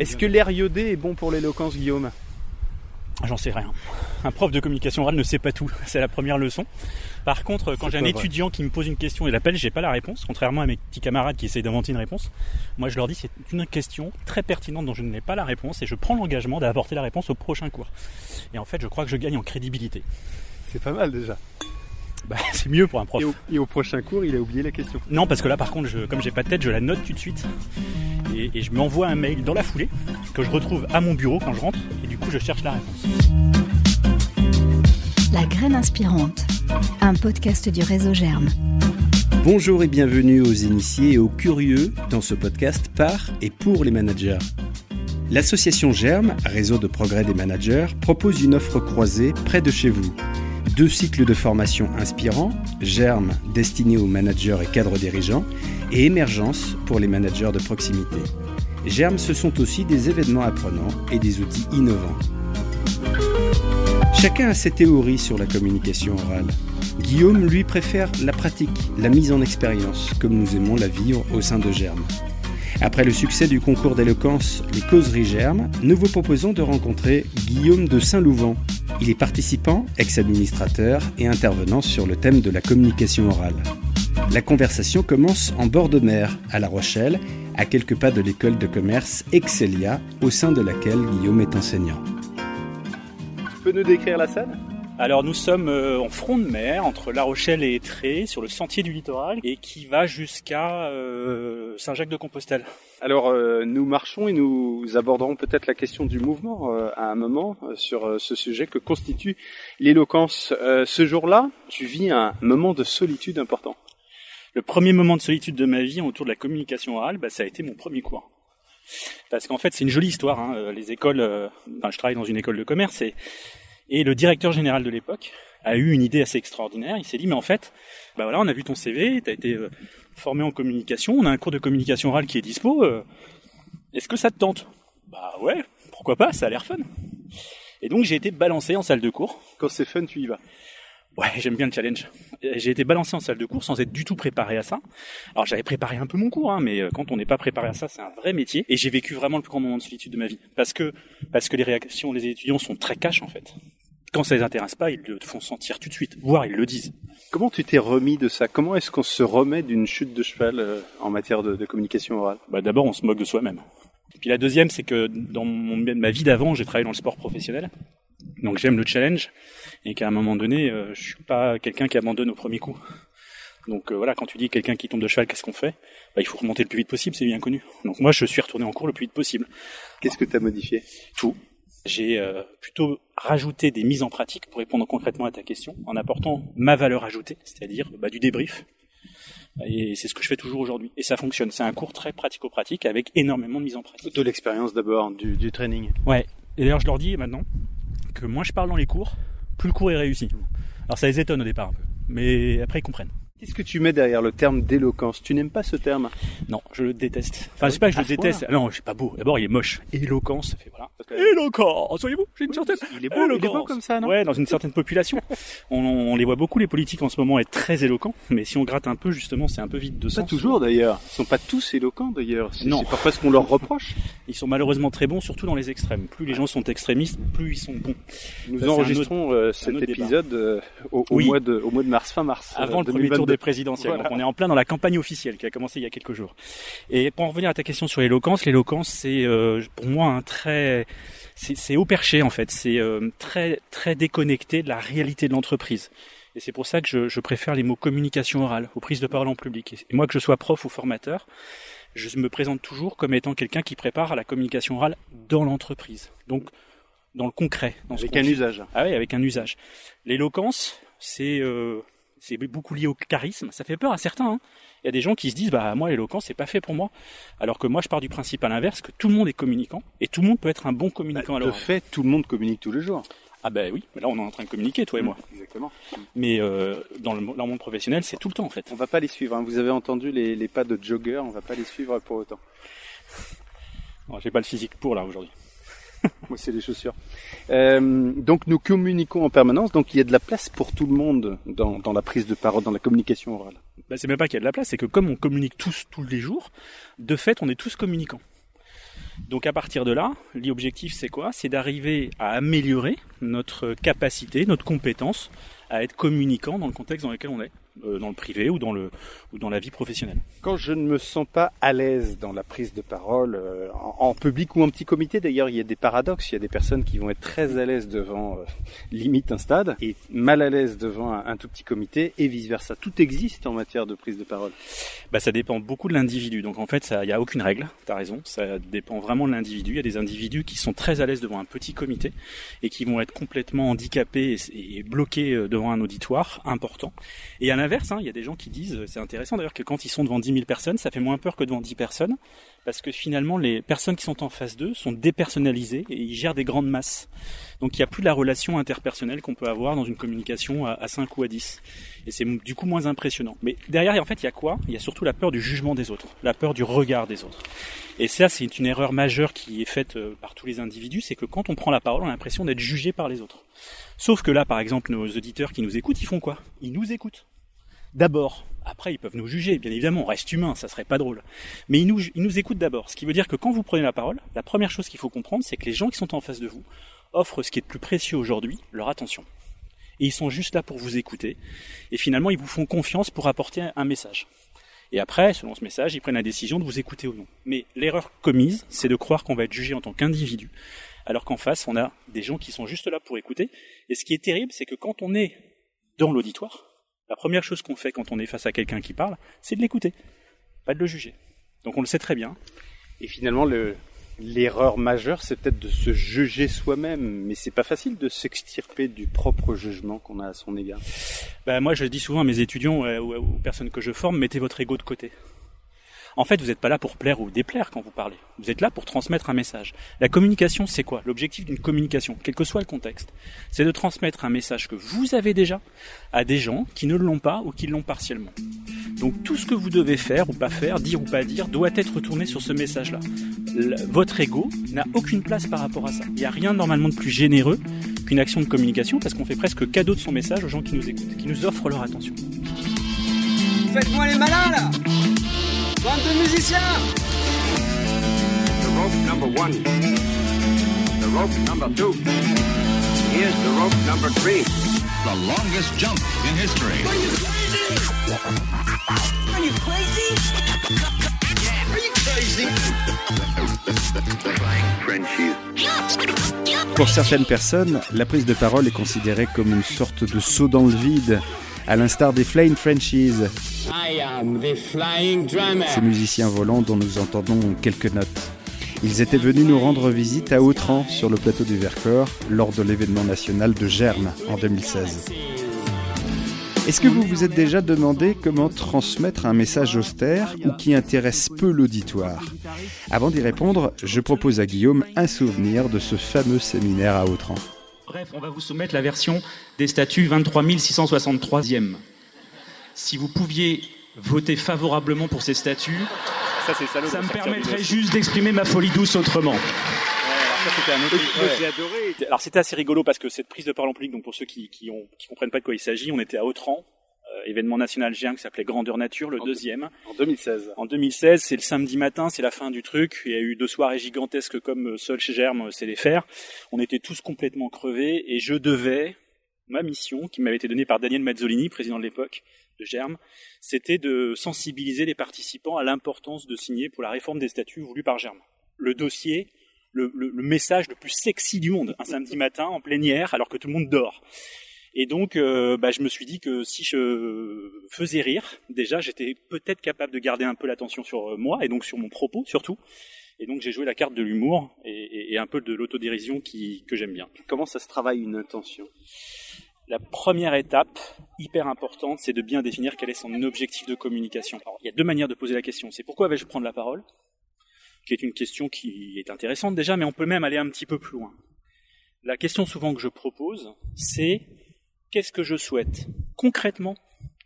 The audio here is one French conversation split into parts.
Est-ce que l'air iodé est bon pour l'éloquence, Guillaume? J'en sais rien. Un prof de communication orale ne sait pas tout. C'est la première leçon. Par contre, quand j'ai un étudiant qui me pose une question et l'appelle, j'ai pas la réponse. Contrairement à mes petits camarades qui essayent d'inventer une réponse. Moi, je leur dis c'est une question très pertinente dont je n'ai pas la réponse et je prends l'engagement d'apporter la réponse au prochain cours. Et en fait, je crois que je gagne en crédibilité. C'est pas mal déjà. Bah, c'est mieux pour un prof. Et au, prochain cours, il a oublié la question. Non, parce que là, par contre, je, comme j'ai pas de tête, je la note tout de suite. Et, et je m'envoie un mail dans la foulée que je retrouve à mon bureau quand je rentre. Et du coup, je cherche la réponse. La graine inspirante, un podcast du réseau Germe. Bonjour et bienvenue aux initiés et aux curieux dans ce podcast par et pour les managers. L'association Germe, réseau de progrès des managers, propose une offre croisée près de chez vous deux cycles de formation inspirants, Germe destiné aux managers et cadres dirigeants, et Émergence pour les managers de proximité. Germe, ce sont aussi des événements apprenants et des outils innovants. Chacun a ses théories sur la communication orale. Guillaume, lui, préfère la pratique, la mise en expérience, comme nous aimons la vivre au sein de Germe. Après le succès du concours d'éloquence Les Causeries Germes, nous vous proposons de rencontrer Guillaume de Saint-Louvent, il est participant, ex-administrateur et intervenant sur le thème de la communication orale. La conversation commence en bord de mer, à La Rochelle, à quelques pas de l'école de commerce Excelia, au sein de laquelle Guillaume est enseignant. Tu peux nous décrire la scène? Alors nous sommes euh, en front de mer entre La Rochelle et Étré sur le sentier du littoral et qui va jusqu'à euh, Saint-Jacques-de-Compostelle. Alors euh, nous marchons et nous aborderons peut-être la question du mouvement à un moment sur ce sujet que constitue l'éloquence. ce jour-là, tu vis un moment de solitude important. Le premier moment de solitude de ma vie autour de la communication orale, bah, ça a été mon premier cours. Parce qu'en fait, c'est une jolie histoire. Hein. Les écoles, enfin, je travaille dans une école de commerce et et le directeur général de l'époque a eu une idée assez extraordinaire. Il s'est dit, mais en fait, bah voilà, on a vu ton CV, tu as été euh, formé en communication, on a un cours de communication orale qui est dispo. Euh, est-ce que ça te tente? Bah ouais, pourquoi pas, ça a l'air fun. Et donc j'ai été balancé en salle de cours. Quand c'est fun, tu y vas Ouais, j'aime bien le challenge. J'ai été balancé en salle de cours sans être du tout préparé à ça. Alors j'avais préparé un peu mon cours, hein, mais euh, quand on n'est pas préparé à ça, c'est un vrai métier. Et j'ai vécu vraiment le plus grand moment de solitude de ma vie, parce que parce que les réactions des étudiants sont très cash en fait quand ça les intéresse pas, ils le font sentir tout de suite, voire ils le disent. Comment tu t'es remis de ça? Comment est-ce qu'on se remet d'une chute de cheval euh, en matière de, communication orale? Bah D'abord, on se moque de soi-même. Et puis la deuxième, c'est que dans mon, ma vie d'avant, j'ai travaillé dans le sport professionnel. Donc j'aime le challenge et qu'à un moment donné, euh, je suis pas quelqu'un qui abandonne au premier coup. Donc euh, voilà, quand tu dis quelqu'un qui tombe de cheval, qu'est-ce qu'on fait? Bah, Il faut remonter le plus vite possible, c'est bien connu. Donc moi, je suis retourné en cours le plus vite possible. Qu'est-ce que tu as modifié? Tout j'ai euh, plutôt rajouté des mises en pratique pour répondre concrètement à ta question, en apportant ma valeur ajoutée, c'est-à-dire bah, du débrief. Et c'est ce que je fais toujours aujourd'hui. Et ça fonctionne. C'est un cours très pratico-pratique avec énormément de mise en pratique. De l'expérience d'abord, du, du training. Ouais. Et d'ailleurs, je leur dis maintenant que moins je parle dans les cours, plus le cours est réussi. Alors ça les étonne au départ un peu. Mais après, ils comprennent. Qu'est-ce que tu mets derrière le terme d'éloquence? Tu n'aimes pas ce terme? Non, je le déteste. Enfin, sais pas que je le déteste. Ah non, c'est pas beau. D'abord, il est moche. Éloquence, ça fait voilà. Éloquence, soyez-vous J'ai une certaine. Il est beau, il est beau comme ça, non? Ouais, dans une certaine population. on, on, les voit beaucoup les politiques en ce moment être très éloquents, mais si on gratte un peu, justement, c'est un peu vide de sens. Pas toujours d'ailleurs. Ils sont pas tous éloquents d'ailleurs. Non. C'est pas ce qu'on leur reproche. Ils sont malheureusement très bons, surtout dans les extrêmes. Plus les gens sont extrémistes, plus ils sont bons. Nous enregistrons euh, cet épisode euh, au, mois de au mois de mars, fin mars. Avant le premier tour des présidentielles on est en plein dans la campagne officielle qui a commencé il y a quelques jours. Et pour en revenir à ta question sur l'éloquence, l'éloquence c'est euh, pour moi un très c'est haut perché en fait, c'est euh, très très déconnecté de la réalité de l'entreprise. Et c'est pour ça que je, je, préfère les mots communication orale aux prises de parole en public. Et moi que je sois prof ou formateur, je me présente toujours comme étant quelqu'un qui prépare à la communication orale dans l'entreprise. Donc dans le concret. Dans avec un usage. Ah oui, avec un usage. L'éloquence, c'est euh, c'est beaucoup lié au charisme. Ça fait peur à certains. Hein. Il y a des gens qui se disent, bah moi l'éloquence c'est pas fait pour moi. Alors que moi je pars du principe à l'inverse que tout le monde est communicant et tout le monde peut être un bon communicant. Bah, de fait, tout le monde communique tous les jours. Ah ben oui, mais là on est en train de communiquer toi et moi. Exactement. Mais euh, dans, le, monde professionnel c'est tout le temps en fait. On va pas les suivre. Hein. Vous avez entendu les, les pas de jogger, on va pas les suivre pour autant. J'ai pas le physique pour là aujourd'hui. Moi, c'est les chaussures. Euh, donc, nous communiquons en permanence. Donc, il y a de la place pour tout le monde dans, la prise de parole, dans la communication orale. Bah, c'est même pas qu'il y a de la place, c'est que comme on communique tous tous les jours, de fait, on est tous communicants. Donc à partir de là, l'objectif c'est quoi? C'est d'arriver à améliorer notre capacité, notre compétence à être communicant dans le contexte dans lequel on est. Euh, dans le privé ou dans le ou dans la vie professionnelle. Quand je ne me sens pas à l'aise dans la prise de parole euh, en, public ou en petit comité, d'ailleurs, il y a des paradoxes. Il y a des personnes qui vont être très à l'aise devant euh, limite un stade et mal à l'aise devant un, tout petit comité et vice versa. Tout existe en matière de prise de parole. Bah, ça dépend beaucoup de l'individu. Donc en fait, il n'y a aucune règle. T'as raison. Ça dépend vraiment de l'individu. Il y a des individus qui sont très à l'aise devant un petit comité et qui vont être complètement handicapés et, et bloqués devant un auditoire important. Et l'inverse, hein, il y a des gens qui disent, c'est intéressant d'ailleurs, que quand ils sont devant 10 000 personnes, ça fait moins peur que devant 10 personnes, parce que finalement, les personnes qui sont en face d'eux sont dépersonnalisées et ils gèrent des grandes masses. Donc il n'y a plus la relation interpersonnelle qu'on peut avoir dans une communication à, 5 ou à 10. Et c'est du coup moins impressionnant. Mais derrière, en fait, il y a quoi? Il y a surtout la peur du jugement des autres, la peur du regard des autres. Et ça, c'est une erreur majeure qui est faite euh, par tous les individus, c'est que quand on prend la parole, on a l'impression d'être jugé par les autres. Sauf que là, par exemple, nos auditeurs qui nous écoutent, ils font quoi? Ils nous écoutent d'abord. Après, ils peuvent nous juger, bien évidemment, on reste humain, ça serait pas drôle. Mais ils nous, ils nous écoutent d'abord. Ce qui veut dire que quand vous prenez la parole, la première chose qu'il faut comprendre, c'est que les gens qui sont en face de vous offrent ce qui est le plus précieux aujourd'hui, leur attention. Et ils sont juste là pour vous écouter. Et finalement, ils vous font confiance pour apporter un message. Et après, selon ce message, ils prennent la décision de vous écouter ou non. Mais l'erreur commise, c'est de croire qu'on va être jugé en tant qu'individu, alors qu'en face, on a des gens qui sont juste là pour écouter. Et ce qui est terrible, c'est que quand on est dans l'auditoire, la première chose qu'on fait quand on est face à quelqu'un qui parle, c'est de l'écouter, pas de le juger. Donc on le sait très bien. Et finalement, l'erreur majeure, c'est peut-être de se juger soi-même, mais c'est pas facile de s'extirper du propre jugement qu'on a à son égard. Ben, moi, je dis souvent à mes étudiants ou aux personnes que je forme, mettez votre ego de côté. En fait, vous n'êtes pas là pour plaire ou déplaire quand vous parlez. Vous êtes là pour transmettre un message. La communication, c'est quoi? L'objectif d'une communication, quel que soit le contexte, c'est de transmettre un message que vous avez déjà à des gens qui ne l'ont pas ou qui l'ont partiellement. Donc tout ce que vous devez faire ou pas faire, dire ou pas dire, doit être tourné sur ce message-là. Votre ego n'a aucune place par rapport à ça. Il n'y a rien normalement de plus généreux qu'une action de communication parce qu'on fait presque cadeau de son message aux gens qui nous écoutent, qui nous offrent leur attention. Faites-moi les malins là Bande musiciens The rope number one. The rope number two. Here's the rope number three. The longest jump in history. Are you crazy? Are you crazy? Are you crazy? Pour certaines personnes, la prise de parole est considérée comme une sorte de saut dans le vide, à l'instar des Flying Frenchies. Ces musiciens volants dont nous entendons quelques notes. Ils étaient venus nous rendre visite à Autran, sur le plateau du Vercors, lors de l'événement national de Germe en 2016. Est-ce que vous vous êtes déjà demandé comment transmettre un message austère ou qui intéresse peu l'auditoire? Avant d'y répondre, je propose à Guillaume un souvenir de ce fameux séminaire à Autran. Bref, on va vous soumettre la version des statuts 23 663e. Si vous pouviez voter favorablement pour ces statuts, ça, ça me permettrait juste d'exprimer ma folie douce autrement. Alors c'était assez rigolo parce que cette prise de parole en public, donc pour ceux qui, qui, ont, qui comprennent pas de quoi il s'agit, on était à Autran, événement national géant qui s'appelait Grandeur Nature, le deuxième. En 2016. En 2016, c'est le samedi matin, c'est la fin du truc. Il y a eu deux soirées gigantesques comme euh, seul chez Germe c'est les faire. On était tous complètement crevés et je devais, ma mission, qui m'avait été donnée par Daniel Mazzolini, président de l'époque de Germe, c'était de sensibiliser les participants à l'importance de signer pour la réforme des statuts voulus par Germe. Le dossier, le, le, le message le plus sexy du monde, un samedi matin en plénière alors que tout le monde dort. Et donc, euh, bah, je me suis dit que si je faisais rire, déjà, j'étais peut-être capable de garder un peu l'attention sur euh, moi et donc sur mon propos surtout. Et donc, j'ai joué la carte de l'humour et, et, un peu de l'autodérision qui, que j'aime bien. Comment ça se travaille une intention la première étape, hyper importante, c'est de bien définir quel est son objectif de communication. Alors, il y a deux manières de poser la question. C'est pourquoi vais-je prendre la parole? Qui est une question qui est intéressante déjà, mais on peut même aller un petit peu plus loin. La question souvent que je propose, c'est qu'est-ce que je souhaite concrètement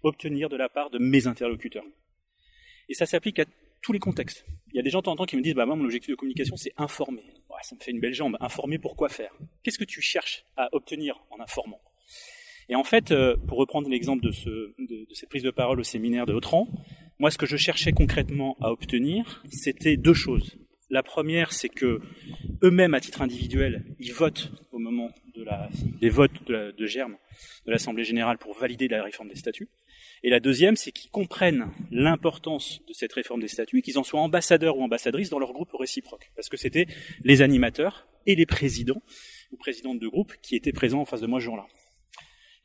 obtenir de la part de mes interlocuteurs? Et ça s'applique à tous les contextes. Il y a des gens de temps en temps qui me disent bah moi mon objectif de communication c'est informer. ça me fait une belle jambe. Informer pour quoi faire? Qu'est-ce que tu cherches à obtenir en informant? Et en fait, euh, pour reprendre l'exemple de, de, de, cette prise de parole au séminaire de Autran, moi ce que je cherchais concrètement à obtenir, c'était deux choses. La première, c'est que eux-mêmes, à titre individuel, ils votent au moment de la, des votes de, germe de l'Assemblée générale pour valider la réforme des statuts. Et la deuxième, c'est qu'ils comprennent l'importance de cette réforme des statuts et qu'ils en soient ambassadeurs ou ambassadrices dans leur groupe réciproque. Parce que c'était les animateurs et les présidents ou présidentes de groupe qui étaient présents en face de moi ce jour-là.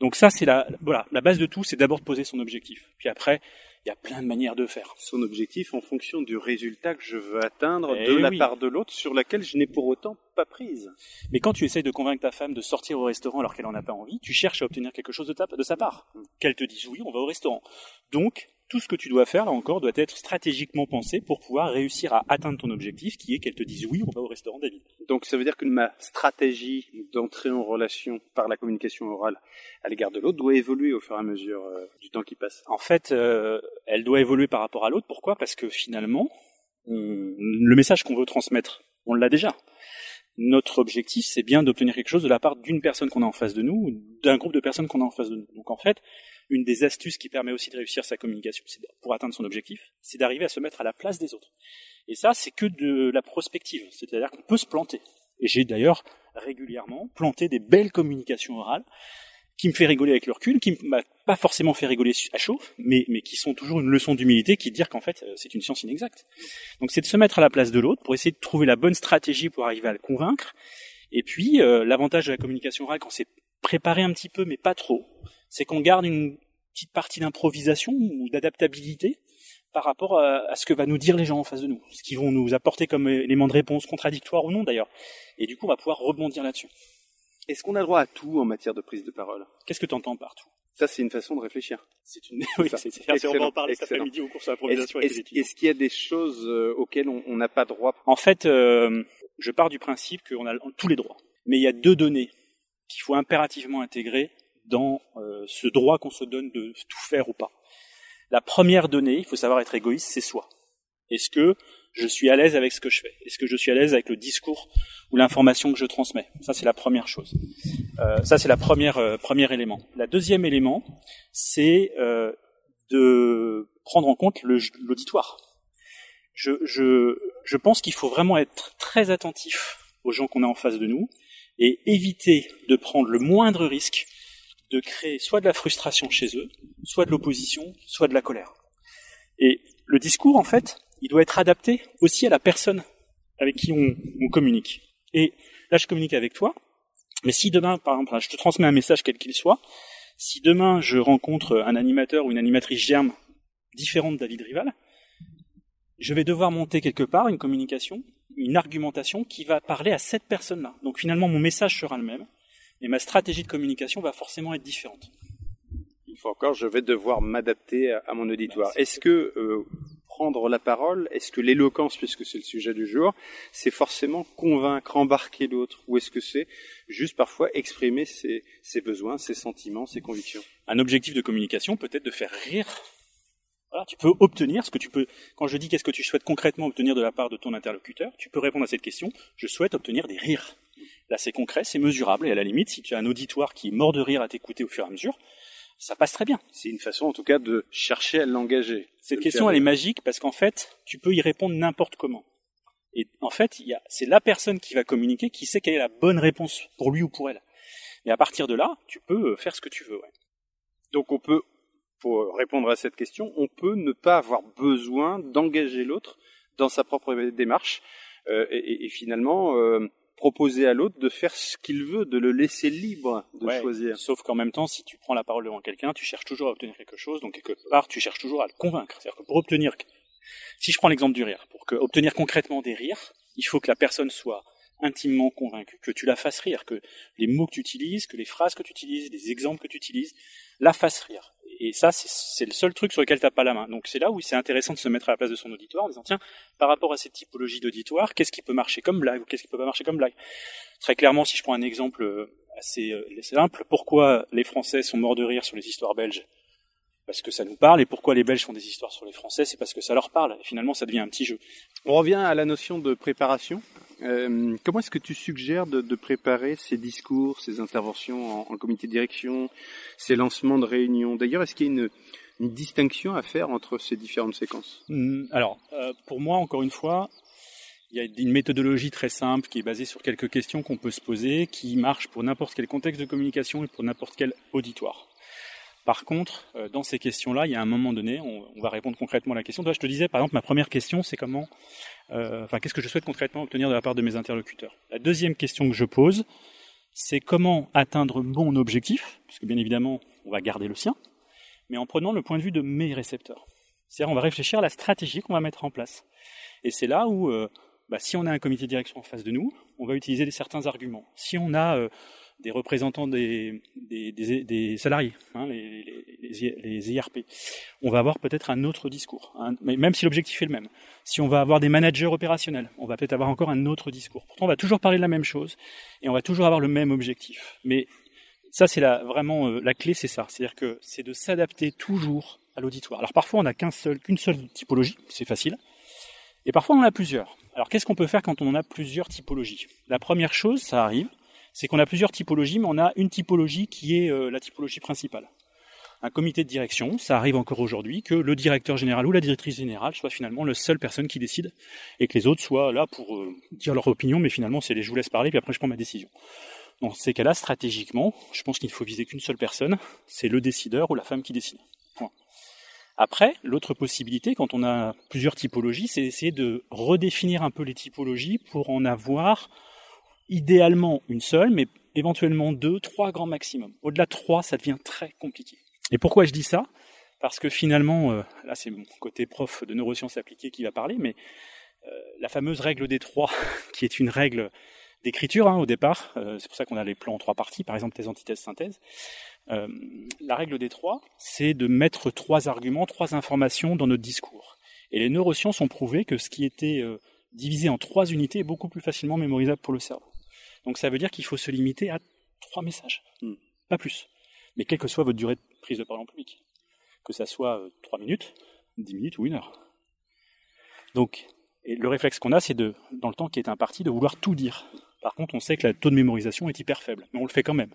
Donc ça, c'est la, voilà, la base de tout, c'est d'abord de poser son objectif. Puis après, il y a plein de manières de faire. Son objectif en fonction du résultat que je veux atteindre Eh de la part de l'autre sur laquelle je n'ai pour autant pas prise. Mais quand tu essayes de convaincre ta femme de sortir au restaurant alors qu'elle en a pas envie, tu cherches à obtenir quelque chose de, ta, de sa part. Qu'elle te dise oui, on va au restaurant. Donc, tout ce que tu dois faire, là encore, doit être stratégiquement pensé pour pouvoir réussir à atteindre ton objectif, qui est qu'elle te dise oui, on va au restaurant David. Donc ça veut dire que ma stratégie d'entrée en relation par la communication orale à l'égard de l'autre doit évoluer au fur et à mesure euh, du temps qui passe. En fait, euh, elle doit évoluer par rapport à l'autre. Pourquoi? Parce que finalement, on- le message qu'on veut transmettre, on l'a déjà. Notre objectif, c'est bien d'obtenir quelque chose de la part d'une personne qu'on a en face de nous, ou d'un groupe de personnes qu'on a en face de nous. Donc en fait, une des astuces qui permet aussi de réussir sa communication, pour atteindre son objectif, c'est d'arriver à se mettre à la place des autres. Et ça, c'est que de la prospective, c'est-à-dire qu'on peut se planter. Et j'ai d'ailleurs régulièrement planté des belles communications orales qui me fait rigoler avec le recul, qui m'a pas forcément fait rigoler à chaud, mais, mais qui sont toujours une leçon d'humilité qui dire qu'en fait, euh, c'est une science inexacte. Donc c'est de se mettre à la place de l'autre pour essayer de trouver la bonne stratégie pour arriver à le convaincre. Et puis, euh, l'avantage de la communication orale, quand c'est préparé un petit peu, mais pas trop, c'est qu'on garde une petite partie d'improvisation ou d'adaptabilité par rapport à, ce que va nous dire les gens en face de nous, ce qu'ils vont nous apporter comme élément de réponse contradictoire ou non d'ailleurs. Et du coup, on va pouvoir rebondir là-dessus. Est-ce qu'on a droit à tout en matière de prise de parole? Qu'est-ce que tu entends partout Ça, c'est une façon de réfléchir. C'est une. Oui, c'est on va en parler cet après-midi au cours de l'improvisation est-ce- étudiants. est-ce qu'il y a des choses euh, auxquelles on on n'a pas droit? En fait, euh, je pars du principe qu'on a tous les droits, mais il y a deux données qu'il faut impérativement intégrer dans euh, ce droit qu'on se donne de tout faire ou pas. La première donnée, il faut savoir être égoïste, c'est soi. Est-ce que je suis à l'aise avec ce que je fais? Est-ce que je suis à l'aise avec le discours ou l'information que je transmets? Ça, c'est la première chose. Euh, ça, c'est la première euh, premier élément. La deuxième élément, c'est euh, de prendre en compte l'auditoire. Je, je, je pense qu'il faut vraiment être très attentif aux gens qu'on a en face de nous et éviter de prendre le moindre risque de créer soit de la frustration chez eux, soit de l'opposition, soit de la colère. Et le discours, en fait, il doit être adapté aussi à la personne avec qui on, communique. Et là, je communique avec toi, mais si demain, par exemple, je te transmets un message quel qu'il soit, si demain je rencontre un animateur ou une animatrice germe différente de David Rival, je vais devoir monter quelque part une communication, une argumentation qui va parler à cette personne-là. Donc finalement, mon message sera le même, mais ma stratégie de communication va forcément être différente. Une fois encore, je vais devoir m'adapter à, à mon auditoire. Est-ce que euh, prendre la parole, est-ce que l'éloquence, puisque c'est le sujet du jour, c'est forcément convaincre, embarquer l'autre, ou est-ce que c'est juste parfois exprimer ses, ses besoins, ses sentiments, ses convictions? Un objectif de communication peut être de faire rire. Voilà, tu peux obtenir ce que tu peux. Quand je dis qu'est-ce que tu souhaites concrètement obtenir de la part de ton interlocuteur, tu peux répondre à cette question. Je souhaite obtenir des rires. Là, c'est concret, c'est mesurable, et à la limite, si tu as un auditoire qui est mort de rire à t'écouter au fur et à mesure, ça passe très bien. C'est une façon, en tout cas, de chercher à l'engager. Cette le question, elle est magique parce qu'en fait, tu peux y répondre n'importe comment. Et en fait, c'est la personne qui va communiquer qui sait quelle est la bonne réponse pour lui ou pour elle. Et à partir de là, tu peux euh, faire ce que tu veux. ouais. Donc on peut, pour répondre à cette question, on peut ne pas avoir besoin d'engager l'autre dans sa propre démarche euh, et, et- et finalement euh, proposer à l'autre de faire ce qu'il veut, de le laisser libre de Ouais. choisir. Sauf qu'en même temps, si tu prends la parole devant quelqu'un, tu cherches toujours à obtenir quelque chose, donc quelque part, tu cherches toujours à le convaincre. C'est-à-dire que pour obtenir, si je prends l'exemple du rire, pour que, obtenir concrètement des rires, il faut que la personne soit intimement convaincue, que tu la fasses rire, que les mots que tu utilises, que les phrases que tu utilises, les exemples que tu utilises, la fassent rire. Et ça, c'est- le seul truc sur lequel t'as pas la main. Donc c'est là où c'est intéressant de se mettre à la place de son auditoire en disant tiens, par rapport à cette typologie d'auditoire, qu'est-ce qui peut marcher comme blague ou qu'est-ce qui peut pas marcher comme blague? Très clairement, si je prends un exemple euh, assez euh, simple, pourquoi les Français sont morts de rire sur les histoires belges? Parce que ça nous parle, et pourquoi les Belges font des histoires sur les Français C'est parce que ça leur parle. Et finalement, ça devient un petit jeu. On revient à la notion de préparation. Euh, comment est-ce que tu suggères de, de préparer ces discours, ces interventions en, en comité de direction, ces lancements de réunions? D'ailleurs, est-ce qu'il y a une, une distinction à faire entre ces différentes séquences? Hum, Alors, euh, pour moi, encore une fois, Il y a une méthodologie très simple qui est basée sur quelques questions qu'on peut se poser, qui marche pour n'importe quel contexte de communication et pour n'importe quel auditoire. Par contre, euh, dans ces questions-là, il y a un moment donné, on, va répondre concrètement à la question. Je te disais, par exemple, ma première question, c'est comment, euh, enfin, qu'est-ce que je souhaite concrètement obtenir de la part de mes interlocuteurs? La deuxième question que je pose, c'est comment atteindre mon objectif, puisque bien évidemment, on va garder le sien, mais en prenant le point de vue de mes récepteurs. C'est-à-dire, on va réfléchir à la stratégie qu'on va mettre en place. Et c'est là où, euh, bah, si on a un comité de direction en face de nous, on va utiliser certains arguments. Si on a des représentants des, salariés, hein, les, les, IRP, on va avoir peut-être un autre discours, hein, même si l'objectif est le même. Si on va avoir des managers opérationnels, on va peut-être avoir encore un autre discours. Pourtant, on va toujours parler de la même chose et on va toujours avoir le même objectif. Mais ça, c'est vraiment euh, la clé, c'est ça. C'est-à-dire que c'est de s'adapter toujours à l'auditoire. Alors parfois, on n'a qu'un seul, qu'une seule typologie, c'est facile. Et parfois, on en a plusieurs. Alors, qu'est-ce qu'on peut faire quand on en a plusieurs typologies? La première chose, ça arrive, c'est qu'on a plusieurs typologies, mais on a une typologie qui est euh, la typologie principale. Un comité de direction, ça arrive encore aujourd'hui, que le directeur général ou la directrice générale soit finalement la seule personne qui décide, et que les autres soient là pour euh, dire leur opinion, mais finalement, c'est les je vous laisse parler, puis après je prends ma décision. Dans ces cas-là, stratégiquement, je pense qu'il ne faut viser qu'une seule personne, c'est le décideur ou la femme qui décide. Après, l'autre possibilité, quand on a plusieurs typologies, c'est d'essayer de redéfinir un peu les typologies pour en avoir idéalement une seule, mais éventuellement deux, trois grands maximum. Au-delà de trois, ça devient très compliqué. Et pourquoi je dis ça? Parce que finalement, euh, là c'est mon côté prof de neurosciences appliquées qui va parler, mais euh, la fameuse règle des trois, qui est une règle d'écriture hein, au départ, euh, c'est pour ça qu'on a les plans en trois parties, par exemple thèse, antithèse, synthèse, euh, la règle des trois, c'est de mettre trois arguments, trois informations dans notre discours. Et les neurosciences ont prouvé que ce qui était divisé en trois unités est beaucoup plus facilement mémorisable pour le cerveau. Donc ça veut dire qu'il faut se limiter à trois messages, hmm. pas plus. Mais quelle que soit votre durée de prise de parole en public, que ça soit euh, trois minutes, dix minutes ou une heure. Donc, et le réflexe qu'on a, c'est de, dans le temps qui est imparti, de vouloir tout dire. Par contre, on sait que le taux de mémorisation est hyper faible, mais on le fait quand même.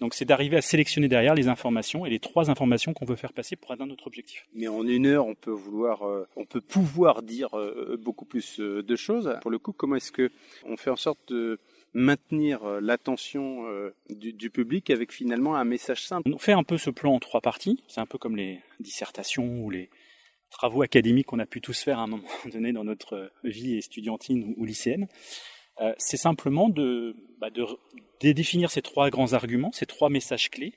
Donc c'est d'arriver à sélectionner derrière les informations et les trois informations qu'on veut faire passer pour atteindre notre objectif. Mais en une heure, on peut vouloir, euh, on peut pouvoir dire euh, beaucoup plus euh, de choses. Pour le coup, comment est-ce que on fait en sorte de maintenir l'attention du, du, public avec finalement un message simple On fait un peu ce plan en trois parties. C'est un peu comme les dissertations ou les travaux académiques qu'on a pu tous faire à un moment donné dans notre vie étudiantine ou lycéenne. Euh, c'est simplement de, bah de, de, définir ces trois grands arguments, ces trois messages clés,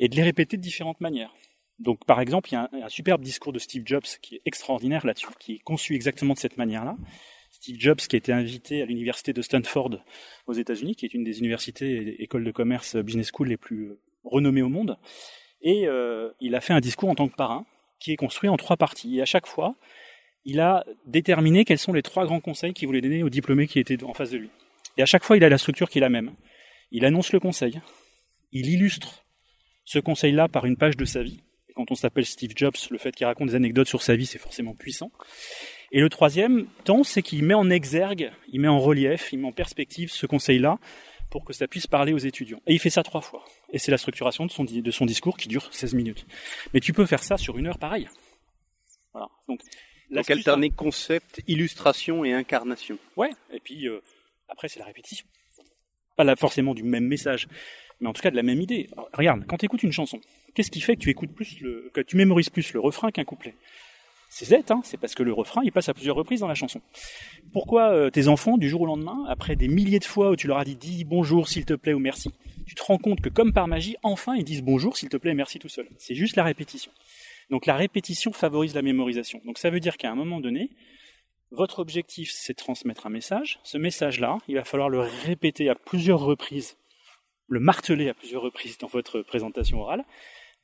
et de les répéter de différentes manières. Donc, par exemple, il y a un, un superbe discours de Steve Jobs qui est extraordinaire là-dessus, qui est conçu exactement de cette manière-là. Steve Jobs, qui a été invité à l'université de Stanford aux États-Unis, qui est une des universités et écoles de commerce business school les plus euh, renommées au monde, et euh, il a fait un discours en tant que parrain qui est construit en trois parties. Et à chaque fois, il a déterminé quels sont les trois grands conseils qu'il voulait donner aux diplômés qui étaient en face de lui. Et à chaque fois, il a la structure qui est la même. Il annonce le conseil, il illustre ce conseil-là par une page de sa vie. Et quand on s'appelle Steve Jobs, le fait qu'il raconte des anecdotes sur sa vie, c'est forcément puissant. Et le troisième temps, c'est qu'il met en exergue, il met en relief, il met en perspective ce conseil-là pour que ça puisse parler aux étudiants. Et il fait ça trois fois. Et c'est la structuration de son, de son discours qui dure 16 minutes. Mais tu peux faire ça sur une heure pareil. Voilà. Donc, donc alterner concept, illustration et incarnation. Ouais, et puis euh, après c'est la répétition. Pas là forcément du même message, mais en tout cas de la même idée. Alors, regarde, quand tu écoutes une chanson, qu'est-ce qui fait que tu écoutes plus le, que tu mémorises plus le refrain qu'un couplet? C'est Z, hein, c'est parce que le refrain, il passe à plusieurs reprises dans la chanson. Pourquoi euh, tes enfants, du jour au lendemain, après des milliers de fois où tu leur as dit dis bonjour s'il te plaît ou merci, tu te rends compte que comme par magie, enfin ils disent bonjour s'il te plaît et merci tout seul. C'est juste la répétition. Donc la répétition favorise la mémorisation. Donc ça veut dire qu'à un moment donné, votre objectif, c'est de transmettre un message. Ce message-là, il va falloir le répéter à plusieurs reprises, le marteler à plusieurs reprises dans votre présentation orale,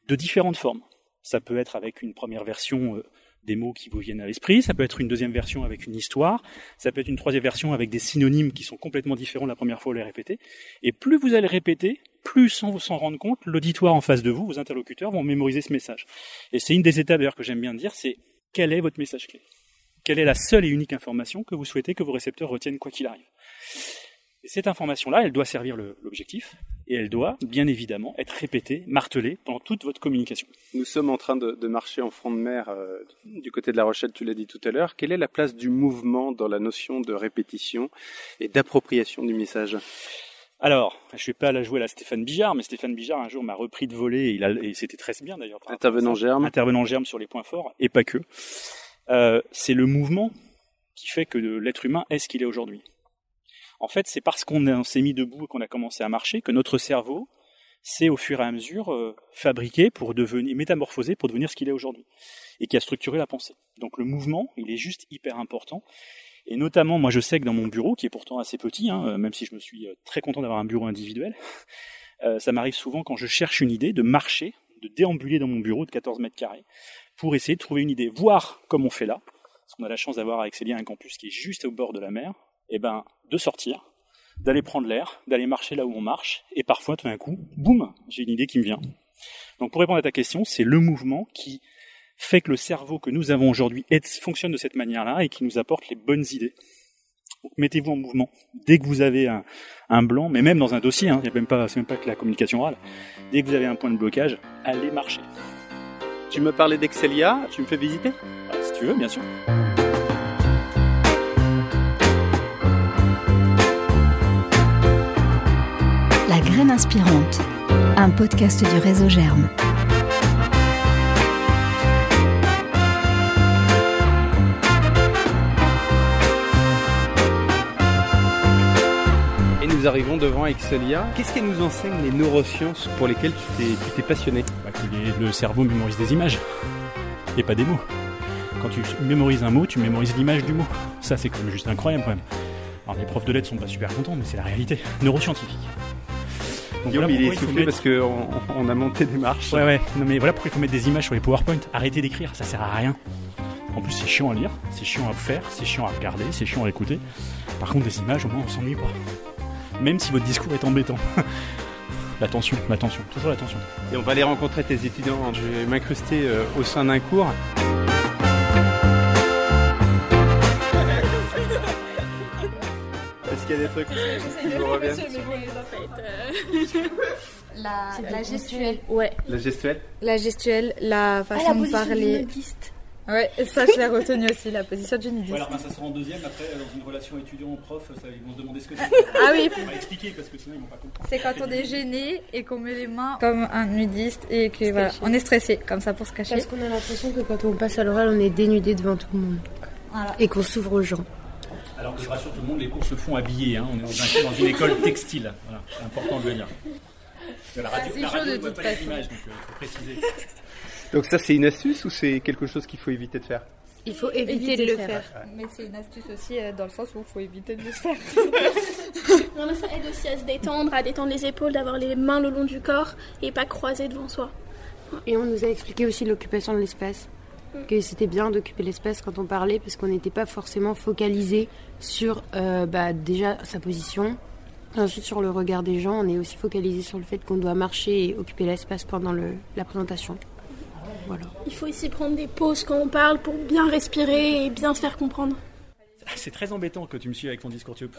de différentes formes. Ça peut être avec une première version euh, des mots qui vous viennent à l'esprit, ça peut être une deuxième version avec une histoire, ça peut être une troisième version avec des synonymes qui sont complètement différents la première fois où vous les répétez. Et plus vous allez répéter, plus sans vous s'en rendre compte, l'auditoire en face de vous, vos interlocuteurs, vont mémoriser ce message. Et c'est une des étapes d'ailleurs que j'aime bien dire, c'est quel est votre message clé? Quelle est la seule et unique information que vous souhaitez que vos récepteurs retiennent quoi qu'il arrive? Et cette information-là, elle doit servir l'objectif, Et elle doit, bien évidemment, être répétée, martelée pendant toute votre communication. Nous sommes en train de, de marcher en front de mer euh, du côté de La Rochelle, tu l'as dit tout à l'heure. Quelle est la place du mouvement dans la notion de répétition et d'appropriation du message? Alors, je vais pas la jouer à Stéphane Bijard, mais Stéphane Bijard un jour m'a repris de voler, et, c'était très bien d'ailleurs. Intervenant germe. Intervenant germe sur les points forts, et pas que. Euh, c'est le mouvement qui fait que l'être humain est ce qu'il est aujourd'hui. En fait, c'est parce qu'on est- on s'est mis debout et qu'on a commencé à marcher que notre cerveau s'est au fur et à mesure euh, fabriqué pour devenir métamorphosé pour devenir ce qu'il est aujourd'hui et qui a structuré la pensée. Donc le mouvement, il est juste hyper important. Et notamment, moi je sais que dans mon bureau, qui est pourtant assez petit, hein, euh, même si je me suis euh, très content d'avoir un bureau individuel, ça m'arrive souvent quand je cherche une idée de marcher, de déambuler dans mon bureau de 14 mètres carrés pour essayer de trouver une idée, voir comme on fait là, parce qu'on a la chance d'avoir avec Célia un campus qui est juste au bord de la mer, et ben de sortir, d'aller prendre l'air, d'aller marcher là où on marche, et parfois tout d'un coup, boum, j'ai une idée qui me vient. Donc pour répondre à ta question, c'est le mouvement qui fait que le cerveau que nous avons aujourd'hui fonctionne de cette manière-là et qui nous apporte les bonnes idées. Donc, mettez-vous en mouvement. Dès que vous avez un, un blanc, mais même dans un dossier, hein, c'est même pas, que la communication orale. Dès que vous avez un point de blocage, allez marcher. Tu me parlais d'Excelia, tu me fais visiter? Ah, si tu veux, bien sûr. Inspirante, un podcast du réseau Germe. Et nous arrivons devant Excelia. Qu'est-ce qu'elle nous enseigne les neurosciences pour lesquelles tu t'es, tu t'es passionné? Bah, que le cerveau mémorise des images et pas des mots. Quand tu mémorises un mot, tu mémorises l'image du mot. Ça, c'est quand même juste incroyable quand même. Alors les profs de lettres sont pas super contents, mais c'est la réalité neuroscientifique. Donc, Guillaume, voilà il est pourquoi faut essoufflé mettre- parce qu'on on a monté des marches. Ouais, ouais. Non, mais voilà pourquoi il faut mettre des images sur les PowerPoint. Arrêtez d'écrire, ça sert à rien. En plus, c'est chiant à lire, c'est chiant à faire, c'est chiant à regarder, c'est chiant à écouter. Par contre, des images, au moins, on s'ennuie pas. Même si votre discours est embêtant. l'attention, l'attention, toujours l'attention. Et on va aller rencontrer tes étudiants. Je vais m'incruster euh, au sein d'un cours. Qu'il y a des trucs qui vous reviennent La, C'est la gestuelle. Ouais. La gestuelle La gestuelle, la Ah, façon de parler. Ouais, ça je l'ai retenu aussi, la position du nudiste. ben, ça sera en deuxième, après, dans une relation étudiant-prof, ils vont se demander ce que c'est. Ah oui, On va expliquer parce que sinon ils vont pas comprendre. c'est quand on est gêné et qu'on met les mains comme un nudiste et que voilà, on est stressé, comme ça pour se cacher. Parce qu'on a l'impression que quand on passe à l'oral, on est dénudé devant tout le monde. Voilà. Et qu'on s'ouvre aux gens. Alors que je rassure tout le monde, les cours se font habillés. Hein. On est dans, un- dans une école textile. Voilà, c'est important de le dire. La radio, c'est la chaud radio de ne voit pas les images, donc il faut préciser. Donc ça c'est une astuce ou c'est quelque chose qu'il faut éviter de faire? Il faut éviter, de le faire. Mais c'est une astuce aussi euh, dans le sens où il faut éviter de le faire. Non, mais ça aide aussi à se détendre, à détendre les épaules, d'avoir les mains le long du corps et pas croisées devant soi. Et on nous a expliqué aussi l'occupation de l'espace. Que c'était bien d'occuper l'espace quand on parlait parce qu'on n'était pas forcément focalisé sur euh, bah, déjà sa position. Ensuite sur le regard des gens, on est aussi focalisé sur le fait qu'on doit marcher et occuper l'espace pendant le, la présentation. Voilà. Il faut ici prendre des pauses quand on parle pour bien respirer et bien se faire comprendre. C'est très embêtant que tu me suives avec ton discours. Tu veux,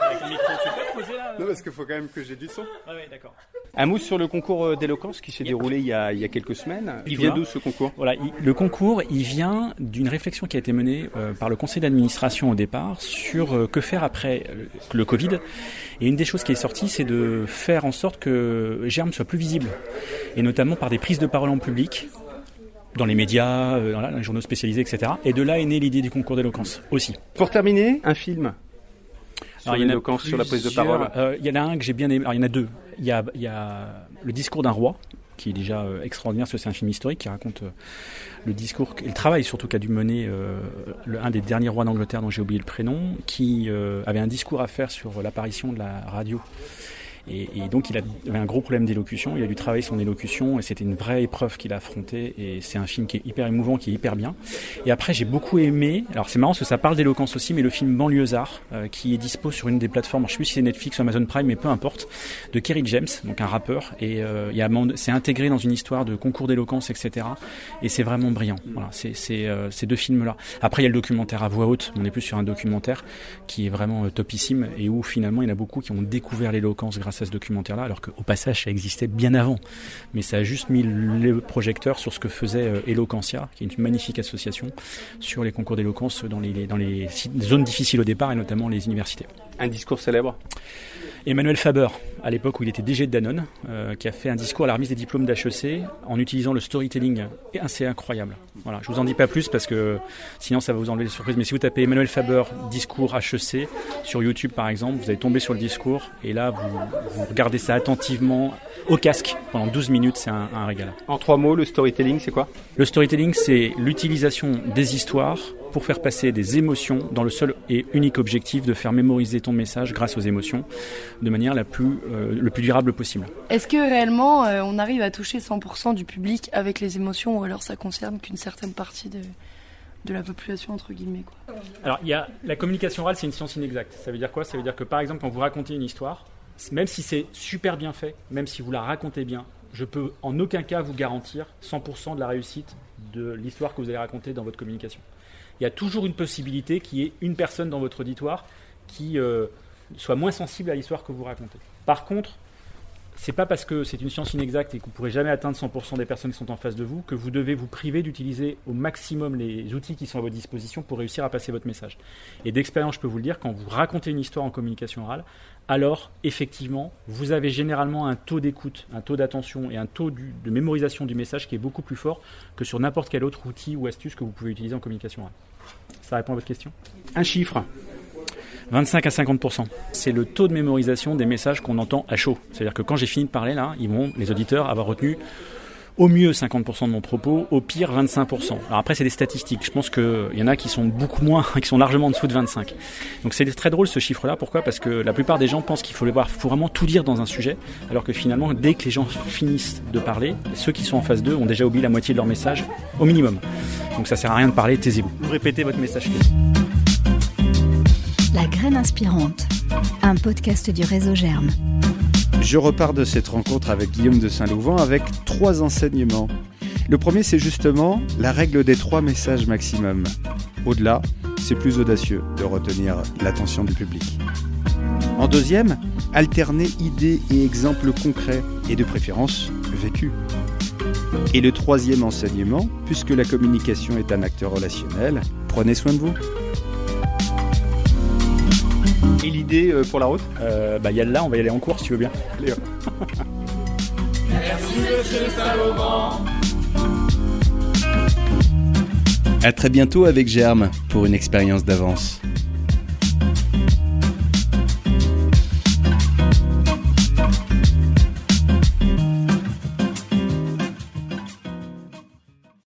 avec ton micro, tu peux poser là Non parce qu'il faut quand même que j'ai du son. Ah ouais, d'accord. Un mot sur le concours euh, d'éloquence qui s'est déroulé il y, a, il y a quelques semaines. Il vient d'où ce concours? Voilà, il- le concours, il vient d'une réflexion qui a été menée euh, par le conseil d'administration au départ sur euh, que faire après le, le Covid. Et une des choses qui est sortie, c'est de faire en sorte que Germe soit plus visible, et notamment par des prises de parole en public, dans les médias, euh, dans les journaux spécialisés, etc. Et de là est née l'idée du concours d'éloquence aussi. Pour terminer, un film sur Alors, il y en a l'éloquence, sur la prise de parole. Euh, il y en a un que j'ai bien aimé. Alors, il y en a deux. Il y a, il y a le discours d'un roi, qui est déjà euh, extraordinaire, parce que c'est un film historique qui raconte le discours et le travail surtout qu'a dû mener euh, le- un des derniers rois d'Angleterre dont j'ai oublié le prénom, qui euh, avait un discours à faire sur l'apparition de la radio. Et, et donc il avait un gros problème d'élocution, il a dû travailler son élocution et c'était une vraie épreuve qu'il a affrontée et c'est un film qui est hyper émouvant, qui est hyper bien. Et après j'ai beaucoup aimé, alors c'est marrant parce que ça parle d'éloquence aussi, mais le film Banlieusard euh, qui est dispo sur une des plateformes, je sais plus si c'est Netflix ou Amazon Prime, mais peu importe, de Kerry James, donc un rappeur, et euh, c'est intégré dans une histoire de concours d'éloquence, etc. Et c'est vraiment brillant. Voilà, c'est, euh, ces deux films-là. Après il y a le documentaire à voix haute, on est plus sur un documentaire qui est vraiment euh, topissime et où finalement il y en a beaucoup qui ont découvert l'éloquence grâce à ce documentaire-là, alors qu'au passage, ça existait bien avant. Mais ça a juste mis le projecteur sur ce que faisait euh, Eloquentia, qui est une magnifique association sur les concours d'éloquence dans les zones difficiles au départ, et notamment les universités. Un discours célèbre? Emmanuel Faber, à l'époque où il était DG de Danone, euh, qui a fait un discours à la remise des diplômes d'HEC en utilisant le storytelling. C'est incroyable. Voilà, je vous en dis pas plus parce que sinon ça va vous enlever des surprises. Mais si vous tapez Emmanuel Faber discours HEC sur YouTube par exemple, vous allez tomber sur le discours et là vous, regardez ça attentivement au casque pendant 12 minutes, c'est un, un régal. En trois mots, le storytelling c'est quoi? Le storytelling c'est l'utilisation des histoires pour faire passer des émotions dans le seul et unique objectif de faire mémoriser ton message grâce aux émotions de manière la plus, euh, le plus durable possible. Est-ce que réellement euh, on arrive à toucher 100% du public avec les émotions ou alors ça concerne qu'une certaine partie de, de la population entre guillemets quoi? Alors il y a la communication orale, c'est une science inexacte. Ça veut dire quoi? Ça veut dire que par exemple quand vous racontez une histoire, même si c'est super bien fait, même si vous la racontez bien, je peux en aucun cas vous garantir 100% de la réussite de l'histoire que vous allez raconter dans votre communication il y a toujours une possibilité qu'il y ait une personne dans votre auditoire qui euh, soit moins sensible à l'histoire que vous racontez. Par contre, c'est pas parce que c'est une science inexacte et que vous pourrez jamais atteindre 100% des personnes qui sont en face de vous que vous devez vous priver d'utiliser au maximum les outils qui sont à votre disposition pour réussir à passer votre message. Et d'expérience, je peux vous le dire, quand vous racontez une histoire en communication orale, alors effectivement, vous avez généralement un taux d'écoute, un taux d'attention et un taux de mémorisation du message qui est beaucoup plus fort que sur n'importe quel autre outil ou astuce que vous pouvez utiliser en communication orale. Ça répond à votre question? Un chiffre 25 à 50% C'est le taux de mémorisation des messages qu'on entend à chaud. C'est-à-dire que quand j'ai fini de parler là, ils vont, les auditeurs, avoir retenu au mieux 50% de mon propos, au pire 25%. Alors après c'est des statistiques, je pense qu'il y en a qui sont beaucoup moins, qui sont largement en dessous de 25. Donc c'est très drôle ce chiffre-là, pourquoi? Parce que la plupart des gens pensent qu'il faut, vraiment tout dire dans un sujet, alors que finalement dès que les gens finissent de parler, ceux qui sont en face d'eux ont déjà oublié la moitié de leur message, au minimum. Donc ça sert à rien de parler, taisez-vous. Vous répétez votre message. La graine inspirante, un podcast du réseau Germe. Je repars de cette rencontre avec Guillaume de Saint-Louvent avec trois enseignements. Le premier, c'est justement la règle des trois messages maximum. Au-delà, c'est plus audacieux de retenir l'attention du public. En deuxième, alterner idées et exemples concrets et de préférence vécus. Et le troisième enseignement, puisque la communication est un acteur relationnel, prenez soin de vous. Et l'idée euh, pour la route euh, Bah, il y a là, on va y aller en course si tu veux bien. Allez, Merci monsieur Salomon. À très bientôt avec Germe pour une expérience d'avance.